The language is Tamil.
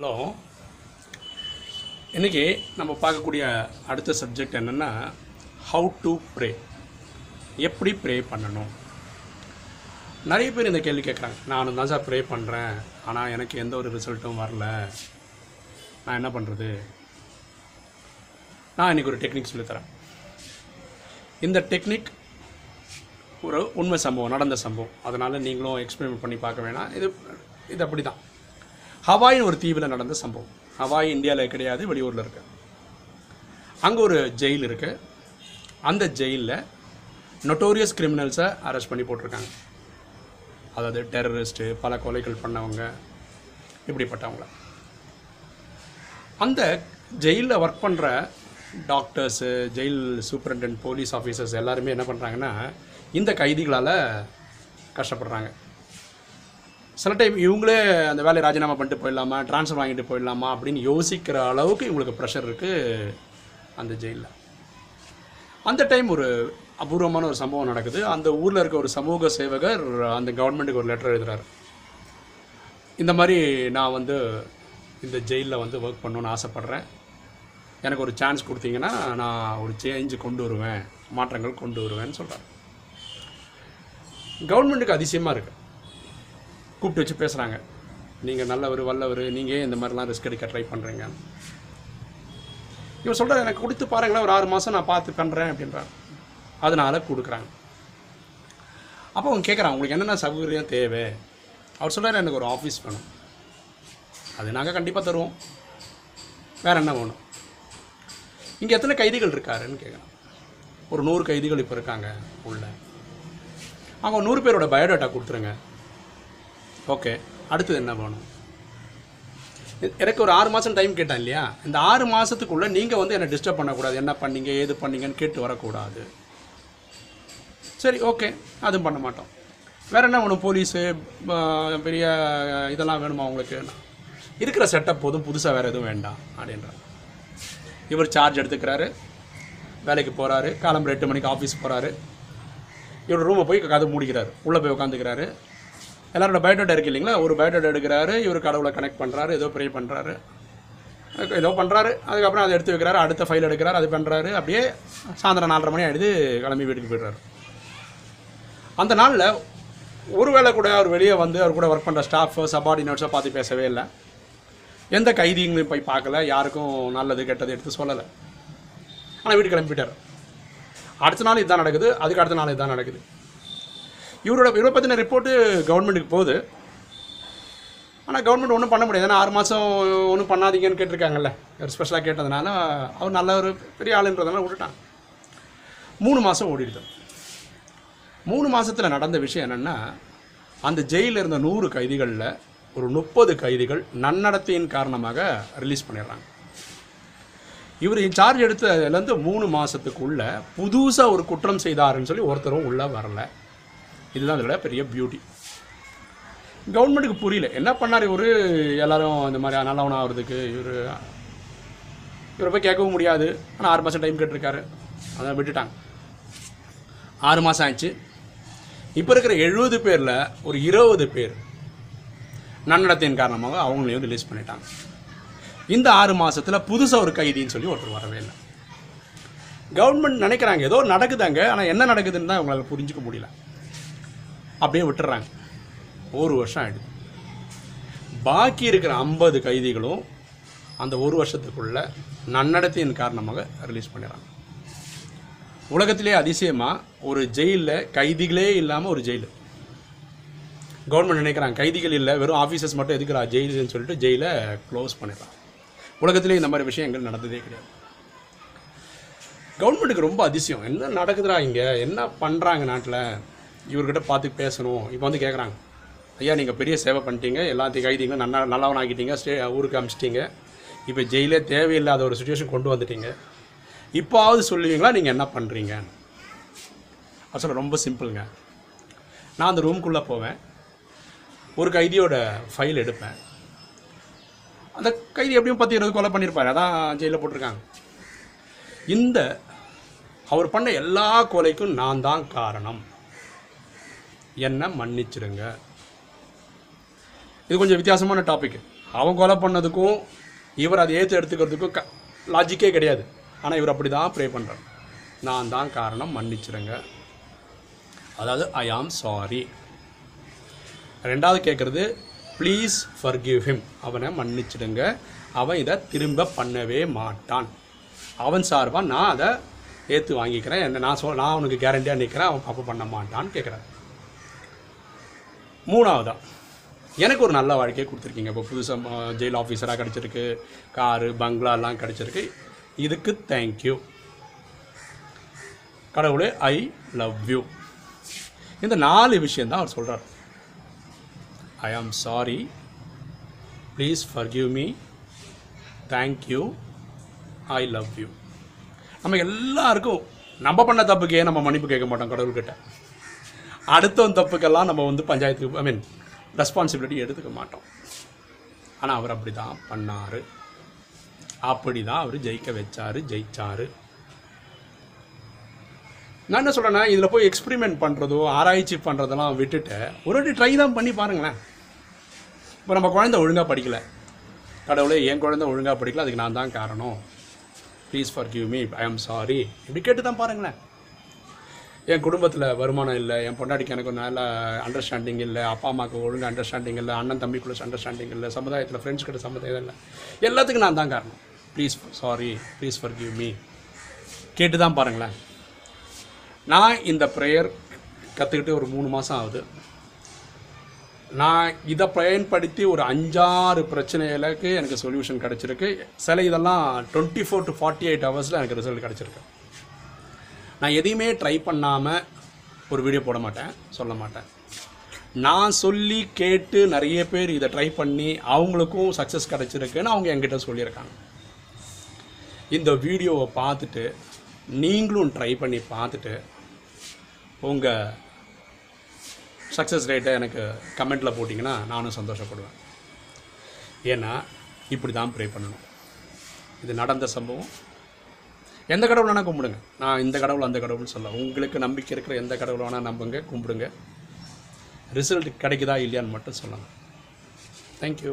ஹலோ. இன்றைக்கி நம்ம பார்க்கக்கூடிய அடுத்த சப்ஜெக்ட் என்னென்னா ஹவு டு ப்ரே எப்படி ப்ரே பண்ணணும்? நிறைய பேர் இந்த கேள்வி கேட்குறாங்க நானும் தான் சார் ப்ரே பண்ணுறேன் ஆனால் எனக்கு எந்த ஒரு ரிசல்ட்டும் வரல. நான் என்ன பண்ணுறது நான் இன்றைக்கி ஒரு டெக்னிக் சொல்லித்தரேன் இந்த டெக்னிக் ஒரு உண்மை சம்பவம் நடந்த சம்பவம். அதனால் நீங்களும் எக்ஸ்பெரிமெண்ட் பண்ணி பார்க்க வேணாம். இது இது அப்படி தான் ஹவாயின் ஒரு தீவில் நடந்த சம்பவம். ஹவாய் இந்தியாவில் கிடையாது வெளியூரில் இருக்கு. அங்கே ஒரு ஜெயில் இருக்குது அந்த ஜெயிலில் நொட்டோரியஸ் கிரிமினல்ஸை அரெஸ்ட் பண்ணி போட்டிருக்காங்க. அதாவது டெரரிஸ்ட்டு பல கொலைகள் பண்ணவங்க இப்படிப்பட்டவங்கள. அந்த ஜெயிலில் ஒர்க் பண்ணுற doctors jail superintendent police officers எல்லாருமே என்ன பண்ணுறாங்கன்னா இந்த கைதிகளால் கஷ்டப்படுறாங்க. சில டைம் இவங்களே அந்த வேலையை ராஜினாமா பண்ணிட்டு போயிடலாமா ட்ரான்ஸ்ஃபர் வாங்கிட்டு போயிடலாமா அப்படின்னு யோசிக்கிற அளவுக்கு இவங்களுக்கு ப்ரெஷர் இருக்குது அந்த ஜெயிலில் அந்த டைம் ஒரு அபூர்வமான ஒரு சம்பவம் நடக்குது. அந்த ஊரில் இருக்க ஒரு சமூக சேவகர் அந்த கவர்மெண்ட்டுக்கு ஒரு லெட்டர் எழுதுறாரு. இந்த மாதிரி நான் வந்து இந்த ஜெயிலில் வந்து ஒர்க் பண்ணணுன்னு ஆசைப்பட்றேன். எனக்கு ஒரு சான்ஸ் கொடுத்தீங்கன்னா நான் ஒரு சேஞ்சு கொண்டு வருவேன் மாற்றங்கள் கொண்டு வருவேன்னு சொல்கிறார் கவர்மெண்ட்டுக்கு அதிசயமாக இருக்குது கூப்பிட்டு வச்சு பேசுகிறாங்க நீங்கள் நல்லவர் வல்லவர் நீங்கள் இந்த மாதிரிலாம் ரிஸ்க் எடுக்க ட்ரை பண்ணுறீங்க இவன் சொல்கிறார் எனக்கு கொடுத்து பாருங்களேன் ஒரு ஆறு மாதம் நான் பார்த்து பண்ணுறேன் அப்படின்றாங்க. அதனால் கொடுக்குறாங்க. அப்போ அவங்க கேட்குறாங்க உங்களுக்கு என்னென்ன சௌகரியம் தேவை? அவர் சொல்கிறார் எனக்கு ஒரு ஆஃபீஸ் வேணும். அது நாங்கள் கண்டிப்பாக தருவோம். வேறு என்ன வேணும்? இங்கே எத்தனை கைதிகள் இருக்காருன்னு கேட்குறான் ஒரு நூறு கைதிகள் இப்போ இருக்காங்க உள்ள. அவங்க நூறு பேரோட பயோடேட்டா கொடுத்துருங்க. ஓகே அடுத்தது என்ன வேணும்? எனக்கு ஒரு ஆறு மாதம் டைம் கேட்டேன் இல்லையா? இந்த ஆறு மாதத்துக்குள்ளே நீங்கள் வந்து என்னை டிஸ்டர்ப் பண்ணக்கூடாது. என்ன பண்ணீங்க ஏது பண்ணீங்கன்னு கேட்டு வரக்கூடாது. சரி ஓகே அதுவும் பண்ண மாட்டோம். வேறு என்ன வேணும்? போலீஸு பெரிய இதெல்லாம் வேணுமா உங்களுக்கு? இருக்கிற செட்டப் போதும் புதுசாக வேறு எதுவும் வேண்டாம் அப்படின்றார். இவர் சார்ஜ் எடுத்துக்கிறாரு. வேலைக்கு போகிறாரு காலம்பரம் எட்டு மணிக்கு ஆஃபீஸ் போகிறாரு இவர் ரூமை போய் கதை மூடிக்கிறாரு. உள்ளே போய் உட்காந்துக்கிறாரு எல்லாரோட பயோடேட்டா இருக்கு இல்லைங்களா? ஒரு பயோடேட்டா எடுக்கிறாரு இவர் கடவுளை கனெக்ட் பண்ணுறாரு ஏதோ ப்ரே பண்ணுறாரு ஏதோ பண்ணுறாரு அதுக்கப்புறம் அதை எடுத்து வைக்கிறாரு அடுத்த ஃபைல் எடுக்கிறாரு அது பண்ணுறாரு அப்படியே சாயந்தரம் நாலரை மணி ஆகிடுது கிளம்பி வீட்டுக்கு போயிடுறாரு. அந்த நாளில் ஒரு வேளை கூட அவர் வெளியே வந்து அவர் கூட ஒர்க் பண்ணுற ஸ்டாஃபு சபார்டினேட்ஸோ பார்த்து பேசவே இல்லை. எந்த கைதிங்களையும் போய் பார்க்கல யாருக்கும் நல்லது கெட்டது எடுத்து சொல்லலை. ஆனால் வீட்டுக்கு கிளம்பிட்டார். அடுத்த நாள் இதுதான் நடக்குது அதுக்கு அடுத்த நாள் இதுதான் நடக்குது. இவரோட இவரை பற்றின ரிப்போர்ட்டு கவர்மெண்ட்டுக்கு போகுது. ஆனால் கவர்மெண்ட் ஒன்றும் பண்ண முடியாது. ஏன்னா ஆறு மாதம் ஒன்றும் பண்ணாதீங்கன்னு கேட்டிருக்காங்கல்ல. ஒரு ஸ்பெஷலாக கேட்டதுனால அவர் நல்ல ஒரு பெரிய ஆளுன்றதுனால விட்டுட்டான் மூணு மாதம் ஓடிடுது. மூணு மாதத்தில் நடந்த விஷயம் என்னென்னா அந்த ஜெயிலில் இருந்த நூறு கைதிகளில் ஒரு முப்பது கைதிகள் நன்னடத்தையின் காரணமாக ரிலீஸ் பண்ணிடுறாங்க. இவர் சார்ஜ் எடுத்ததுலேருந்து மூணு மாதத்துக்குள்ளே புதுசாக ஒரு குற்றம் செய்தாருன்னு சொல்லி ஒருத்தரும் உள்ளே வரல. இதுதான் அதோட பெரிய பியூட்டி கவர்மெண்ட்டுக்கு புரியல. என்ன பண்ணார் இவர்? எல்லாரும் இந்த மாதிரி நல்லவனாக ஆகிறதுக்கு இவர் இவரை போய் கேட்கவும் முடியாது. ஆனால் ஆறு மாதம் டைம் கேட்டிருக்காரு. அதை விட்டுட்டாங்க. ஆறு மாதம் ஆச்சு இப்போ இருக்கிற எழுபது பேரில் ஒரு இருபது பேர் நன்னடத்தையின் காரணமாக அவங்களையும் ரிலீஸ் பண்ணிட்டாங்க. இந்த ஆறு மாதத்தில் புதுசாக ஒரு கைதின்னு சொல்லி ஒருத்தர் வரவே இல்லை. கவர்மெண்ட் நினைக்கிறாங்க ஏதோ நடக்குதாங்க. ஆனால் என்ன நடக்குதுன்னு தான் அவங்களால புரிஞ்சிக்க முடியல. அப்படியே விட்டுறாங்க. ஒரு வருஷம் ஆகிடுது பாக்கி இருக்கிற ஐம்பது கைதிகளும் அந்த ஒரு வருஷத்துக்குள்ள நன்னடத்தின் காரணமாக ரிலீஸ் பண்ணிடுறாங்க. உலகத்திலே அதிசயமாக ஒரு ஜெயிலில் கைதிகளே இல்லாமல் ஒரு ஜெயில். கவர்மெண்ட் நினைக்கிறாங்க கைதிகள் இல்லை வெறும் ஆஃபீஸர்ஸ் மட்டும் எதுக்குறா ஜெயிலுன்னு சொல்லிட்டு ஜெயிலை க்ளோஸ் பண்ணிடுறாங்க. உலகத்திலே இந்த மாதிரி விஷயங்கள் நடந்ததே கிடையாது. கவர்மெண்ட்டுக்கு ரொம்ப அதிசயம். என்ன நடக்குதுடா இங்கே? என்ன பண்ணுறாங்க நாட்டில்? இவர்கிட்ட பார்த்து பேசணும். இப்போ வந்து கேட்குறாங்க ஐயா நீங்கள் பெரிய சேவை பண்ணிட்டீங்க. எல்லாத்தையும் கைதிங்க. நல்லா நல்லவன் ஆக்கிட்டீங்க ஸ்டே ஊருக்கு அமிச்சிட்டீங்க. இப்போ ஜெயிலே தேவையில்லாத ஒரு சுச்சுவேஷன் கொண்டு வந்துட்டீங்க. இப்போவாவது சொல்லுவீங்களா? நீங்கள் என்ன பண்ணுறீங்க அசல் ரொம்ப சிம்பிளுங்க. நான் அந்த ரூம்குள்ளே போவேன். ஒரு கைதியோட ஃபைல் எடுப்பேன். அந்த கைதி எப்படியும் பத்து இருபது கொலை பண்ணியிருப்பாரு அதான் ஜெயிலில் போட்டிருக்காங்க. இந்த அவர் பண்ண எல்லா கொலைக்கும் நான் தான் காரணம். என்னை மன்னிச்சிடுங்க இது கொஞ்சம் வித்தியாசமான டாபிக் அவன் கொலை பண்ணதுக்கும் இவர் அதை ஏற்று எடுத்துக்கிறதுக்கும் க லாஜிக்கே கிடையாது. ஆனால் இவர் அப்படி தான் ப்ரே பண்ணுறார் நான் தான் காரணம் மன்னிச்சிடுங்க அதாவது ஐ ஆம் சாரி ரெண்டாவது கேட்குறது ப்ளீஸ் ஃபர்கிவ் ஹிம் அவனை மன்னிச்சிடுங்க. அவன் இதை திரும்ப பண்ணவே மாட்டான். அவன் சார்பாக நான் அதை ஏற்று வாங்கிக்கிறேன். என்ன நான் சொல் நான் அவனுக்கு கேரண்டியாக நிற்கிறேன் அவன் அப்போ பண்ண மாட்டான்னு கேட்குறேன் மூணாவதா. எனக்கு ஒரு நல்ல வாழ்க்கையை கொடுத்துருக்கீங்க. இப்போ புதுசாக ஜெயில் ஆஃபீஸராக கிடச்சிருக்கு. காரு பங்களாலாம் கிடச்சிருக்கு. இதுக்கு தேங்க்யூ கடவுளே ஐ லவ் யூ இந்த நாலு விஷயந்தான் அவர் சொல்கிறார் I am sorry please forgive me thank you I love you நம்ம எல்லாருக்கும் நம்ம பண்ண தப்புக்கே நம்ம மன்னிப்பு கேட்க மாட்டோம் கடவுள்கிட்ட. அடுத்தவன் தப்புக்கெல்லாம் நம்ம வந்து பஞ்சாயத்துக்கு ஐ மீன் ரெஸ்பான்சிபிலிட்டி எடுத்துக்க மாட்டோம். ஆனால் அவர் அப்படி தான் பண்ணார். அப்படி தான் அவர் ஜெயிக்க வச்சார் ஜெயிச்சார். நான் என்ன சொல்கிறேன்னா இதில் போய் எக்ஸ்பிரிமெண்ட் பண்ணுறதோ ஆராய்ச்சி பண்ணுறதெல்லாம் விட்டுட்டு ஒரு வாட்டி ட்ரை தான் பண்ணி பாருங்களேன். இப்போ நம்ம குழந்தை ஒழுங்காக படிக்கலை. கடவுளே என் குழந்தை ஒழுங்காக படிக்கல அதுக்கு நான் தான் காரணம். Please forgive me I am sorry இப்படி கேட்டு தான் பாருங்களேன். என் குடும்பத்தில் வருமானம் இல்லை என் பொண்டாட்டிக்கு எனக்கு நல்ல அண்டர்ஸ்டாண்டிங் இல்லை அப்பா அம்மாவுக்கு ஒழுங்கு அண்டர்ஸ்டாண்டிங் இல்லை அண்ணன் தம்பிக்குள்ள அண்டர்ஸ்டாண்டிங் இல்லை சமுதாயத்தில் ஃப்ரெண்ட்ஸ் கிட்ட சமுதாயம் இல்லை. எல்லாத்துக்கும் நான் தான் காரணம். Please sorry please forgive me கேட்டு தான் பாருங்களேன். நான் இந்த ப்ரேயர் கற்றுக்கிட்டு ஒரு மூணு மாதம் ஆகுது. நான் இதை பயன்படுத்தி ஒரு அஞ்சாறு பிரச்சனைகளுக்கு எனக்கு சொல்யூஷன் கிடச்சிருக்கு. சில இதெல்லாம் twenty four to forty eight ஹவர்ஸில் எனக்கு ரிசல்ட் கிடச்சிருக்கு. நான் எதையுமே ட்ரை பண்ணாமல் ஒரு வீடியோ போட மாட்டேன் சொல்ல மாட்டேன். நான் சொல்லி கேட்டு நிறைய பேர் இதை ட்ரை பண்ணி அவங்களுக்கும் சக்ஸஸ் கிடச்சிருக்குன்னு அவங்க என்கிட்ட சொல்லியிருக்காங்க. இந்த வீடியோவை பார்த்துட்டு நீங்களும் ட்ரை பண்ணி பார்த்துட்டு உங்கள் சக்ஸஸ் ரேட்டை எனக்கு கமெண்ட்டில் போட்டிங்கன்னா நானும் சந்தோஷப்படுவேன். ஏன்னா இப்படி தான் ப்ரே பண்ணணும். இது நடந்த சம்பவம். எந்த கடவுள் வேணால் கும்பிடுங்க. நான் இந்த கடவுள் அந்த கடவுள்னு சொல்ல உங்களுக்கு நம்பிக்கை இருக்கிற எந்த கடவுள் வேணால் நம்புங்க கும்பிடுங்க. ரிசல்ட் கிடைக்குதா இல்லையான்னு மட்டும் சொல்லலாம் தேங்க்யூ